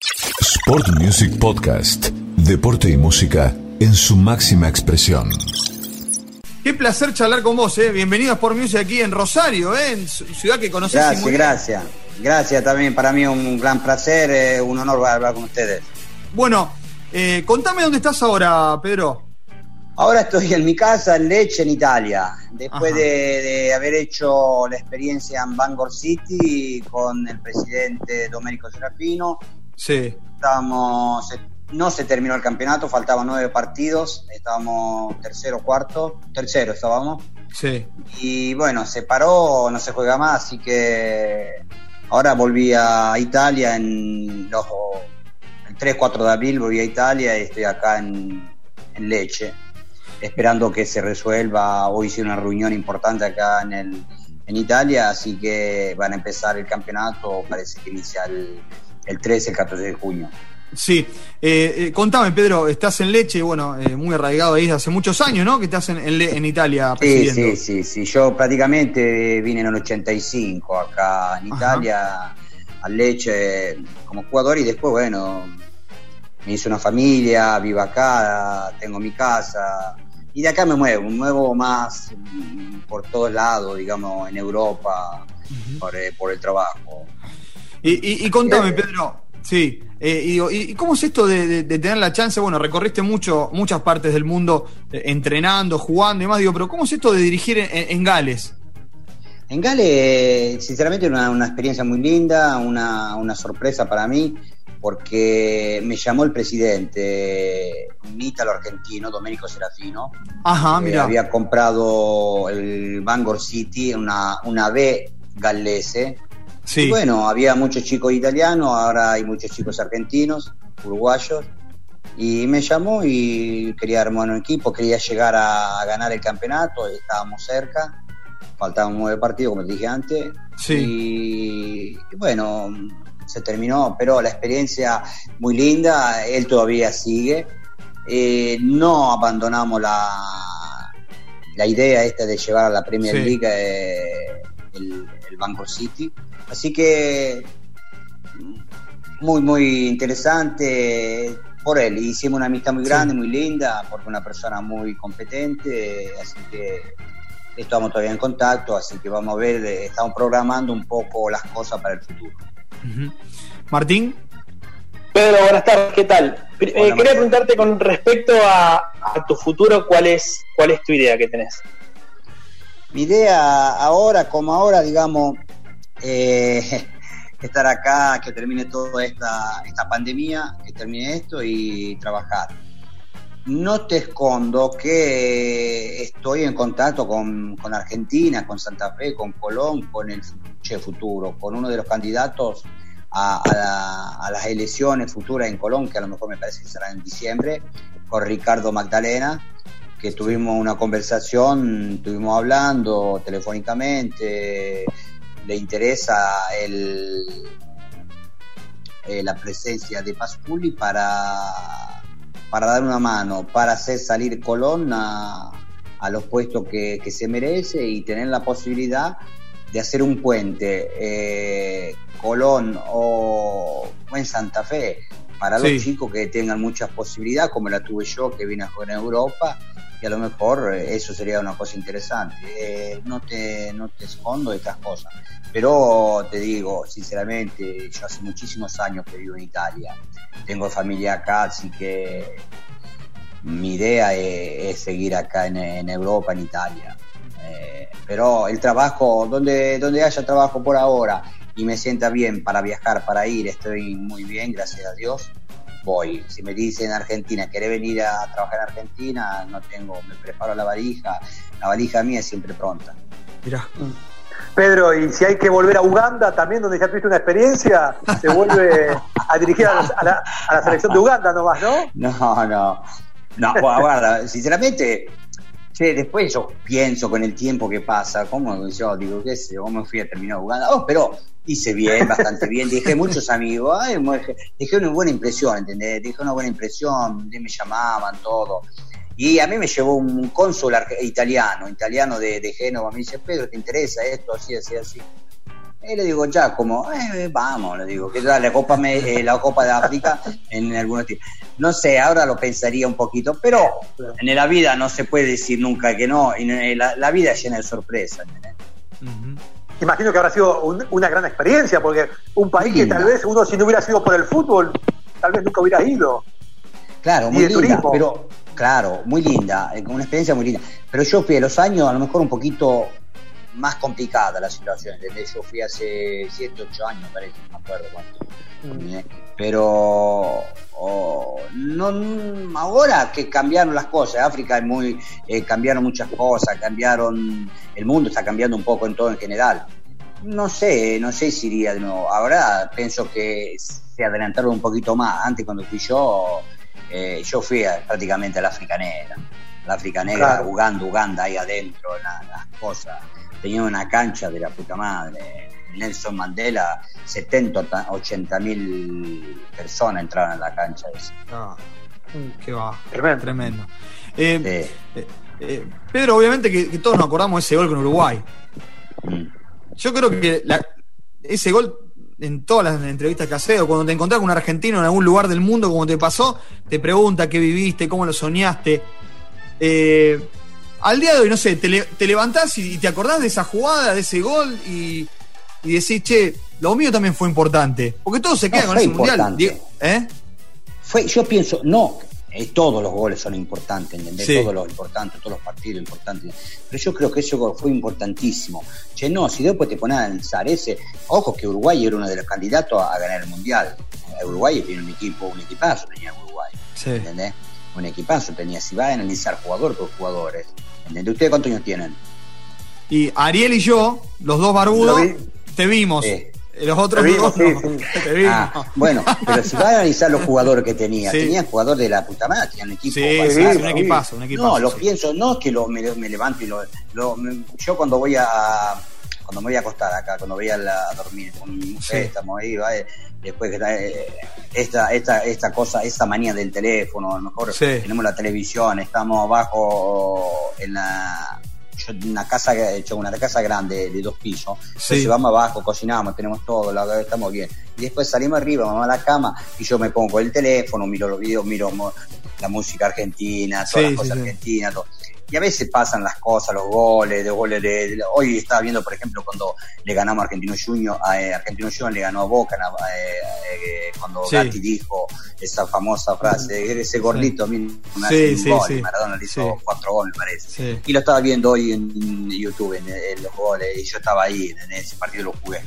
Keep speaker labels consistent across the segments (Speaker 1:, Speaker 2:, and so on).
Speaker 1: Sport Music Podcast. Deporte y música en su máxima expresión.
Speaker 2: Qué placer charlar con vos, ¿eh? Bienvenido a Sport Music aquí en Rosario, ¿eh? En ciudad que conoces
Speaker 3: Gracias,
Speaker 2: muy bien.
Speaker 3: gracias. Gracias también, para mí un gran placer, eh, un honor hablar con ustedes.
Speaker 2: Bueno, eh, contame dónde estás ahora, Pedro.
Speaker 3: Ahora estoy en mi casa en Lecce, en Italia, después de haber hecho la experiencia en Bangor City con el presidente Domenico Serafino.
Speaker 2: Sí.
Speaker 3: Estábamos, no se terminó el campeonato, faltaban nueve partidos, estábamos tercero, cuarto, tercero estábamos.
Speaker 2: Sí.
Speaker 3: Y bueno, se paró, no se juega más, así que ahora volví a Italia en los el 3-4 de abril volví a Italia y estoy acá en, en Leche, esperando que se resuelva. Hoy hice una reunión importante acá en, el, en Italia, así que van a empezar el campeonato, parece que inicia el, el 13, el 14 de junio.
Speaker 2: Sí. Eh, eh, contame, Pedro, estás en Leche, bueno, eh, muy arraigado ahí desde hace muchos años, ¿no? Que estás en, en en Italia
Speaker 3: Sí, sí, sí, sí. Yo prácticamente vine en el 85 acá en
Speaker 2: Ajá.
Speaker 3: Italia, al Leche como jugador y después, bueno, me hice una familia, vivo acá, tengo mi casa y de acá me muevo, me muevo más por todos lados, digamos, en Europa, por, eh, por el trabajo.
Speaker 2: Y, y- y contame,
Speaker 3: Eh,
Speaker 2: Pedro. Sí. eh, y, digo, y- y cómo es esto de, de- de tener la chance? Bueno, recorriste mucho, muchas partes del mundo eh, entrenando, jugando y más. Digo, pero ¿cómo es esto de dirigir en, en Gales?
Speaker 3: En Gales, sinceramente, una, una experiencia muy linda, una, una sorpresa para mí, porque me llamó el presidente, un ítalo argentino, Domenico Serafino.
Speaker 2: Ajá,
Speaker 3: que
Speaker 2: mira.
Speaker 3: había comprado el Bangor City, una, una B galese.
Speaker 2: Sí.
Speaker 3: Y bueno, había muchos chicos italianos, ahora hay muchos chicos argentinos, uruguayos. Y me llamó y quería armar un equipo, quería llegar a, a ganar el campeonato, estábamos cerca, faltaban nueve partidos, como te dije antes.
Speaker 2: Sí.
Speaker 3: Y, y bueno, se terminó, pero la experiencia muy linda, él todavía sigue. Eh, no abandonamos la, la idea esta de llevar a la Premier
Speaker 2: Sí.
Speaker 3: League eh, el, el Bangor City. Así que muy, muy interesante por él. Hicimos una amistad muy
Speaker 2: Sí.
Speaker 3: grande, muy linda, porque una persona muy competente, así que estamos todavía en contacto, así que vamos a ver, estamos programando un poco las cosas para el futuro.
Speaker 2: Martín.
Speaker 4: Pedro, buenas tardes, ¿qué tal? Eh, quería preguntarte con respecto a, a tu futuro, ¿cuál es, ¿cuál es tu idea que tenés?
Speaker 3: Mi idea ahora, como ahora, digamos, eh, estar acá, que termine toda esta, pandemia, que termine esto y trabajar. No te escondo que estoy en contacto con, con Argentina, con Santa Fe, con Colón, con el Che Futuro, con uno de los candidatos a las elecciones futuras en Colón, que a lo mejor me parece que será en diciembre, con Ricardo Magdalena, que tuvimos una conversación, estuvimos hablando telefónicamente, le interesa el, eh, la presencia de Pasculi para, para dar una mano, para hacer salir Colón a, a los puestos que, que se merece y tener la posibilidad de hacer un puente eh, Colón o, o en Santa Fe para los
Speaker 2: Sí.
Speaker 3: chicos que tengan muchas posibilidades, como la tuve yo que vine a jugar en Europa, y a lo mejor eh, eso sería una cosa interesante. Eh, no, te, no te escondo estas cosas, pero te digo, sinceramente, yo hace muchísimos años que vivo en Italia, tengo familia acá, así que mi idea es, es seguir acá en, en Europa, en Italia. Eh, pero el trabajo, donde, donde haya trabajo por ahora y me sienta bien para viajar, para ir, estoy muy bien, gracias a Dios. Voy. Si me dicen Argentina, ¿querés venir a trabajar en Argentina? No tengo, me preparo la valija. La valija mía es siempre pronta.
Speaker 2: Mirá.
Speaker 5: Pedro, y si hay que volver a Uganda también, donde ya tuviste una experiencia, se vuelve a dirigir a, la- a la, a la selección de Uganda nomás, ¿no?
Speaker 3: No, no. No, bueno, guarda, sinceramente, che, después yo pienso con el tiempo que pasa, como yo digo, qué sé, yo, cómo fui a terminar Uganda. Oh, pero hice bien, bastante bien, dejé muchos amigos, ay, dejé una buena impresión, ¿entendés? Dejé una buena impresión, me llamaban, todo. Y a mí me llevó un cónsul italiano, italiano de, de Génova, me dice, Pedro, ¿te interesa esto? Así, así, así. Y le digo, ya, como, eh, vamos, le digo, que la Copa, me, eh, la Copa de África en algunos tiempos. No sé, ahora lo pensaría un poquito, pero en la vida no se puede decir nunca que no, y la, la vida es llena de sorpresas.
Speaker 5: Imagino que habrá sido un- una gran experiencia, porque un país que tal vez uno si no hubiera sido por el fútbol, tal vez nunca hubiera ido.
Speaker 3: Claro, muy linda,
Speaker 5: turismo.
Speaker 3: pero claro, muy linda, eh, una experiencia muy linda. Pero yo fui a los años, a lo mejor un poquito más complicada la situación, ¿entendés? Yo fui hace 7, 8 años, parece, no me acuerdo cuánto. ¿eh? Pero oh, no, ahora que cambiaron las cosas, África es muy, eh, cambiaron muchas cosas, cambiaron, el mundo está cambiando un poco en todo en general. No sé, no sé si iría de nuevo. Ahora pienso que se adelantaron un poquito más. Antes cuando fui yo, eh, yo fui a- prácticamente a la África Negra. La África Negra,
Speaker 5: Claro.
Speaker 3: Uganda, Uganda, ahí adentro, la- las cosas. Tenía una cancha de la puta madre. Nelson Mandela, 70, 80 mil personas entraron en la cancha. esa.
Speaker 2: Ah, qué va.
Speaker 5: Tremendo.
Speaker 2: Tremendo. Eh,
Speaker 3: Sí.
Speaker 2: eh, eh, Pedro, obviamente que, que todos nos acordamos de ese gol con Uruguay.
Speaker 3: Mm.
Speaker 2: Yo creo que la- ese gol, en todas las entrevistas que haces, o cuando te encontrás con un argentino en algún lugar del mundo, como te pasó, te pregunta qué viviste, cómo lo soñaste. Eh, al día de hoy, no sé, te, le- te levantás y, y te acordás de esa jugada, de ese gol, y, y decís, che, lo mío también fue importante. Porque todo se queda
Speaker 3: No,
Speaker 2: con
Speaker 3: fue
Speaker 2: ese mundial.
Speaker 3: importante.
Speaker 2: Diego, ¿Eh?
Speaker 3: Fue, yo pienso, no, eh, todos los goles son importantes, ¿entendés?
Speaker 2: Sí.
Speaker 3: Todos los importantes, todos los partidos importantes. Pero yo creo que ese gol fue importantísimo. Che, no, si después te pones a analizar ese, ojo que Uruguay era uno de los candidatos a ganar el mundial. Eh, Uruguay tiene un equipo, un equipazo tenía Uruguay,
Speaker 2: Sí.
Speaker 3: ¿entendés? Un equipazo tenía, si va a analizar jugador por jugadores, ¿entendés? ¿Ustedes cuántos años tienen?
Speaker 2: Y Ariel y yo, los dos barbudos,
Speaker 5: vi.
Speaker 2: te vimos. Eh, Los otros
Speaker 5: Te vimos,
Speaker 2: dos no.
Speaker 5: sí, sí.
Speaker 2: Te vimos.
Speaker 3: Ah, bueno, pero si vas a analizar los jugadores que tenía,
Speaker 2: Sí.
Speaker 3: tenía jugadores de la puta madre, tenían equipo.
Speaker 2: Sí,
Speaker 3: bastante-
Speaker 2: sí,
Speaker 5: sí,
Speaker 2: un equipazo, un equipazo.
Speaker 3: No, lo pienso, no es que lo, me, me levanto y lo, lo- me- Yo cuando voy a. Cuando me voy a acostar acá, cuando voy a, la- a dormir con
Speaker 2: Sí.
Speaker 3: estamos ahí, ¿va? Eh, después que eh, esta, esta, esta cosa, esta manía del teléfono, a lo mejor
Speaker 2: Sí.
Speaker 3: tenemos la televisión, estamos abajo en la. yo- una casa, hecho una casa grande de dos pisos,
Speaker 2: Sí.
Speaker 3: entonces vamos abajo, cocinamos, tenemos todo, la- estamos bien. Y después salimos arriba, vamos a la cama y yo me pongo el teléfono, miro los videos, miro la música argentina, todas
Speaker 2: Sí,
Speaker 3: las cosas
Speaker 2: sí.
Speaker 3: argentinas, todo. Y a veces pasan las cosas, los goles, de goles de, de- hoy estaba viendo, por ejemplo, cuando le ganamos a Argentino Junior, a eh, Argentino Junior le ganó a Boca, na- eh, eh, cuando. Gatti dijo esa famosa frase, ese gordito a mí me
Speaker 2: Sí,
Speaker 3: hace un gol, Maradona le hizo cuatro goles, me parece. Y lo estaba viendo hoy en YouTube, en, en los goles, y yo estaba ahí, en ese partido lo jugué.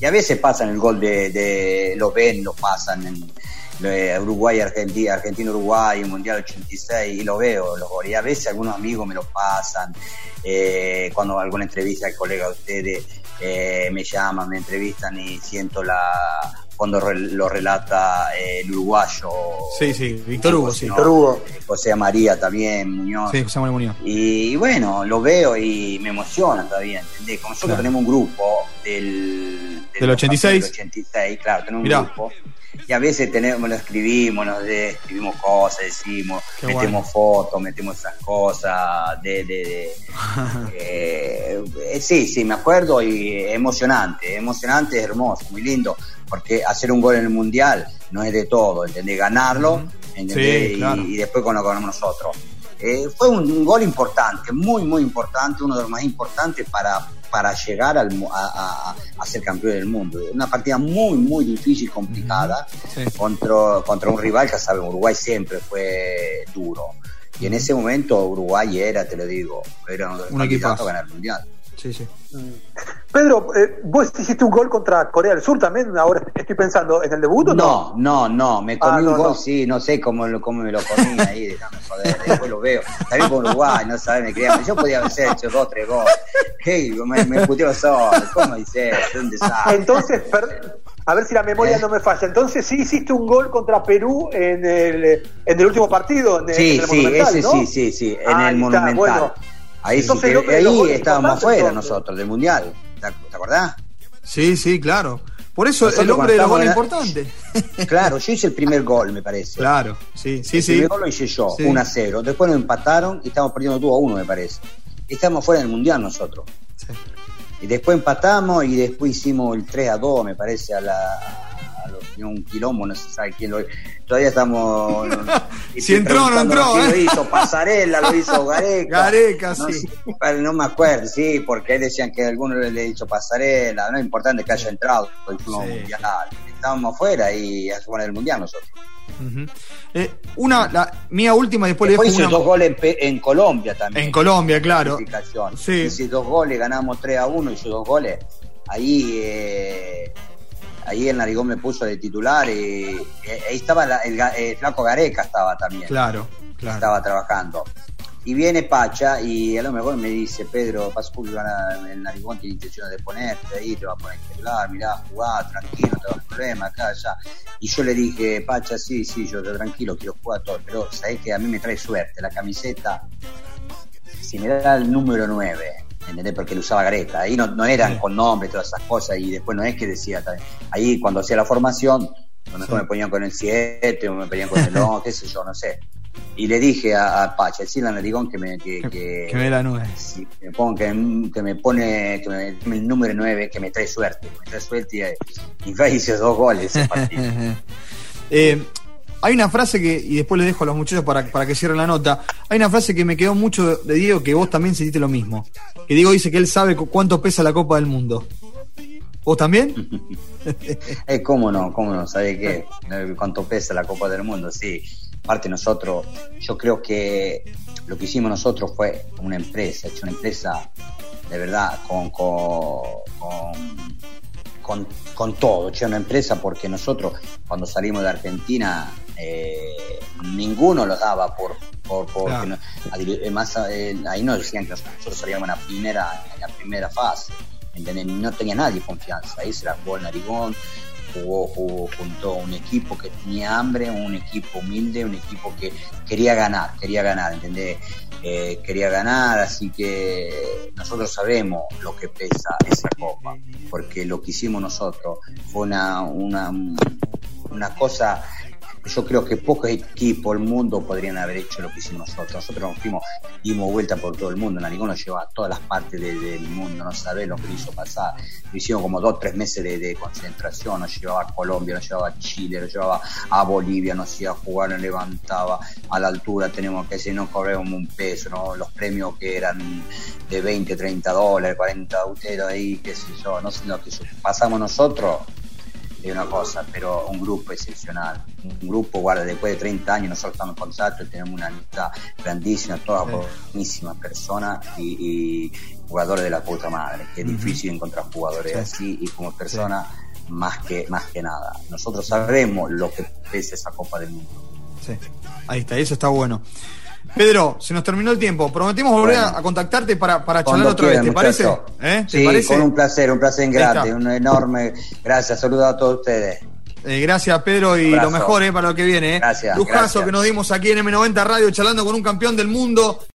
Speaker 3: Y a veces pasan el gol de, de lo ven, lo pasan en Uruguay, Argentina, Argentina, Uruguay, Mundial 86, y lo veo, los goles. Y a veces algunos amigos me lo pasan, eh, cuando alguna entrevista al colega de ustedes eh, me llaman, me entrevistan y siento la cuando re- lo relata eh, el uruguayo.
Speaker 2: Sí, sí, Víctor Hugo.
Speaker 5: Víctor Hugo.
Speaker 3: José María también, Muñoz.
Speaker 2: Sí, José Manuel Muñoz.
Speaker 3: Y, bueno, lo veo y me emociona todavía, ¿entendés? Como nosotros
Speaker 2: Claro.
Speaker 3: tenemos un grupo del,
Speaker 2: Del 86.
Speaker 3: del 86, claro, tenemos
Speaker 2: Mirá.
Speaker 3: un grupo. Y a veces tenemos, lo escribimos, nos de- escribimos cosas, decimos,
Speaker 2: Qué
Speaker 3: metemos
Speaker 2: bueno.
Speaker 3: fotos, metemos esas cosas, de, de, de- eh, eh, sí, sí, me acuerdo y emocionante, emocionante, hermoso, muy lindo, porque hacer un gol en el mundial no es de todo, ¿entendés? Ganarlo, ¿entendés?
Speaker 2: Sí, claro.
Speaker 3: y, y después lo que ganamos nosotros. Eh, fue un, un gol importante, muy, muy importante, uno de los más importantes para, para llegar al, a, a- a ser campeón del mundo. Una partida muy, muy difícil, complicada,
Speaker 2: Sí.
Speaker 3: contra, contra un rival que saben, Uruguay siempre fue duro. Y en ese momento Uruguay era, te lo digo, era uno de los
Speaker 2: Un
Speaker 3: candidatos a ganar el mundial.
Speaker 2: Sí, sí.
Speaker 5: Pedro, eh, vos hiciste un gol contra Corea del Sur también, ahora estoy pensando, ¿en el debut o no?
Speaker 3: No, no, no, me comí
Speaker 5: Ah, no,
Speaker 3: un gol,
Speaker 5: no.
Speaker 3: sí, no sé cómo, lo- cómo me lo comí ahí, déjame joder, después lo veo. También con Uruguay, no sabes, me creía, yo podía haber hecho dos, tres goles. Hey, me, me puteó solo, ¿cómo dices? Un desastre.
Speaker 5: Entonces, per- a ver si la memoria
Speaker 3: Eh.
Speaker 5: no me falla. Entonces sí hiciste un gol contra Perú en el, en el último partido, en, el-
Speaker 3: Sí,
Speaker 5: en el
Speaker 3: sí,
Speaker 5: Monumental,
Speaker 3: ese
Speaker 5: ¿no?
Speaker 3: sí, sí, sí, en el
Speaker 5: está,
Speaker 3: Monumental.
Speaker 5: bueno.
Speaker 3: Ahí sí,
Speaker 5: Entonces,
Speaker 3: que-
Speaker 5: el de los
Speaker 3: ahí estábamos afuera
Speaker 5: entonces.
Speaker 3: nosotros del Mundial, ¿te, ac- te acordás?
Speaker 2: Sí, sí, claro. Por eso
Speaker 3: Nosotros
Speaker 2: el hombre de los goles
Speaker 3: estamos
Speaker 2: importante.
Speaker 3: Claro, yo hice el primer gol, me parece.
Speaker 2: Claro, sí, sí,
Speaker 3: el
Speaker 2: sí.
Speaker 3: primer gol lo hice yo,
Speaker 2: Sí.
Speaker 3: 1 a 0. Después nos empataron y estamos perdiendo 2 a 1, me parece. Y estamos fuera del Mundial nosotros.
Speaker 2: Sí.
Speaker 3: Y después empatamos y después hicimos el 3 a 2, me parece, a la un quilombo, no se sabe quién lo Todavía estamos.
Speaker 2: si entró o no entró.
Speaker 3: ¿eh? Lo hizo Pasarela, lo hizo Gareca.
Speaker 2: Gareca,
Speaker 3: no,
Speaker 2: sí.
Speaker 3: No me acuerdo, sí, porque decían que algunos le dicho Pasarela. No es importante que haya entrado, porque sí. mundial. Estábamos afuera y a jugar el mundial nosotros.
Speaker 2: Uh -huh. eh, una, la mía última, después,
Speaker 3: después
Speaker 2: le
Speaker 3: hizo
Speaker 2: una...
Speaker 3: dos goles en, en, Colombia también.
Speaker 2: En Colombia, claro.
Speaker 3: Sí. Hice dos goles, ganamos 3 a 1, hizo dos goles. Ahí, eh, ahí el Narigón me puso de titular y eh, ahí estaba la, el, el, Flaco Gareca, estaba también.
Speaker 2: Claro, claro.
Speaker 3: Estaba trabajando. Y viene Pacha y a lo mejor me dice, Pedro, Pascu, el narigón tiene intención de ponerte ahí, te va a poner titular, mirá, jugar, tranquilo, no te va a problema, acá, allá. Y yo le dije, Pacha, sí, sí, yo tranquilo, quiero jugar todo, pero sabés que a mí me trae suerte, la camiseta, si me da el número 9, ¿entendés? Porque lo usaba Gareca, ahí no, no eran sí. con nombre, todas esas cosas, y después no es que decía, ahí cuando hacía la formación, sí. me ponían con el 7 o me ponían con el 11, qué sé yo, no sé y le dije a, a Pacha, decirle a Narigón que me que, que,
Speaker 2: que me la nueve.
Speaker 3: Si me pongo, que, que, me pone que me, el número 9, que me trae suerte, me trae suerte y, y hizo dos goles ese partido.
Speaker 2: eh, hay una frase que, y después le dejo a los muchachos para, para que cierren la nota, hay una frase que me quedó mucho de Diego que vos también sentiste lo mismo. Que Diego dice que él sabe cuánto pesa la Copa del Mundo. ¿Vos también?
Speaker 3: eh, ¿Cómo no? ¿Cómo no? ¿Sabe qué? ¿Cuánto pesa la Copa del Mundo? Sí parte nosotros, yo creo que lo que hicimos nosotros fue una empresa, hecho una empresa de verdad con, con, con, con todo, hecho una empresa porque nosotros cuando salimos de Argentina eh, ninguno lo daba por, por, por claro. no, más, eh, ahí nos decían que nosotros salíamos en la primera, en la primera fase, ¿entendés? no tenía nadie confianza, ahí se la jugó el narigón, jugó, jugó junto a un equipo que tenía hambre, un equipo humilde, un equipo que quería ganar, quería ganar, ¿entendés? Eh, quería ganar, así que nosotros sabemos lo que pesa esa copa, porque lo que hicimos nosotros fue una, una, una cosa yo creo que pocos equipos del mundo podrían haber hecho lo que hicimos nosotros. Nosotros nos fuimos, dimos vuelta por todo el mundo. Narigón nos lleva a todas las partes de, del mundo, no sabés lo que hizo pasar. Lo hicimos como dos, tres meses de, concentración. Nos llevaba a Colombia, nos llevaba a Chile, nos llevaba a Bolivia, nos iba a jugar, nos levantaba a la altura. Tenemos que decir, no cobramos un peso, ¿no? los premios que eran de 20, 30 dólares, 40 ustedes ahí, qué sé yo, no sé lo que pasamos nosotros es una cosa, pero un grupo excepcional. Un grupo, guarda, después de 30 años nosotros estamos en contacto, tenemos una amistad grandísima, todas sí. buenísimas personas y, y, jugadores de la puta madre, que es uh -huh. difícil encontrar jugadores sí. así y como personas sí. más, que, más que nada. Nosotros sabemos lo que pesa esa Copa del Mundo.
Speaker 2: Sí, ahí está, eso está bueno. Pedro, se nos terminó el tiempo. Prometimos volver bueno, a contactarte para, para charlar otra vez. ¿Te parece?
Speaker 3: ¿Eh? ¿Te sí, parece? con un placer, un placer grande, un enorme. Gracias, saludos a todos ustedes.
Speaker 2: Eh, gracias, Pedro, y lo mejor eh, para lo que viene.
Speaker 3: Gracias.
Speaker 2: Lujazo
Speaker 3: gracias.
Speaker 2: que nos dimos aquí en M90 Radio, charlando con un campeón del mundo.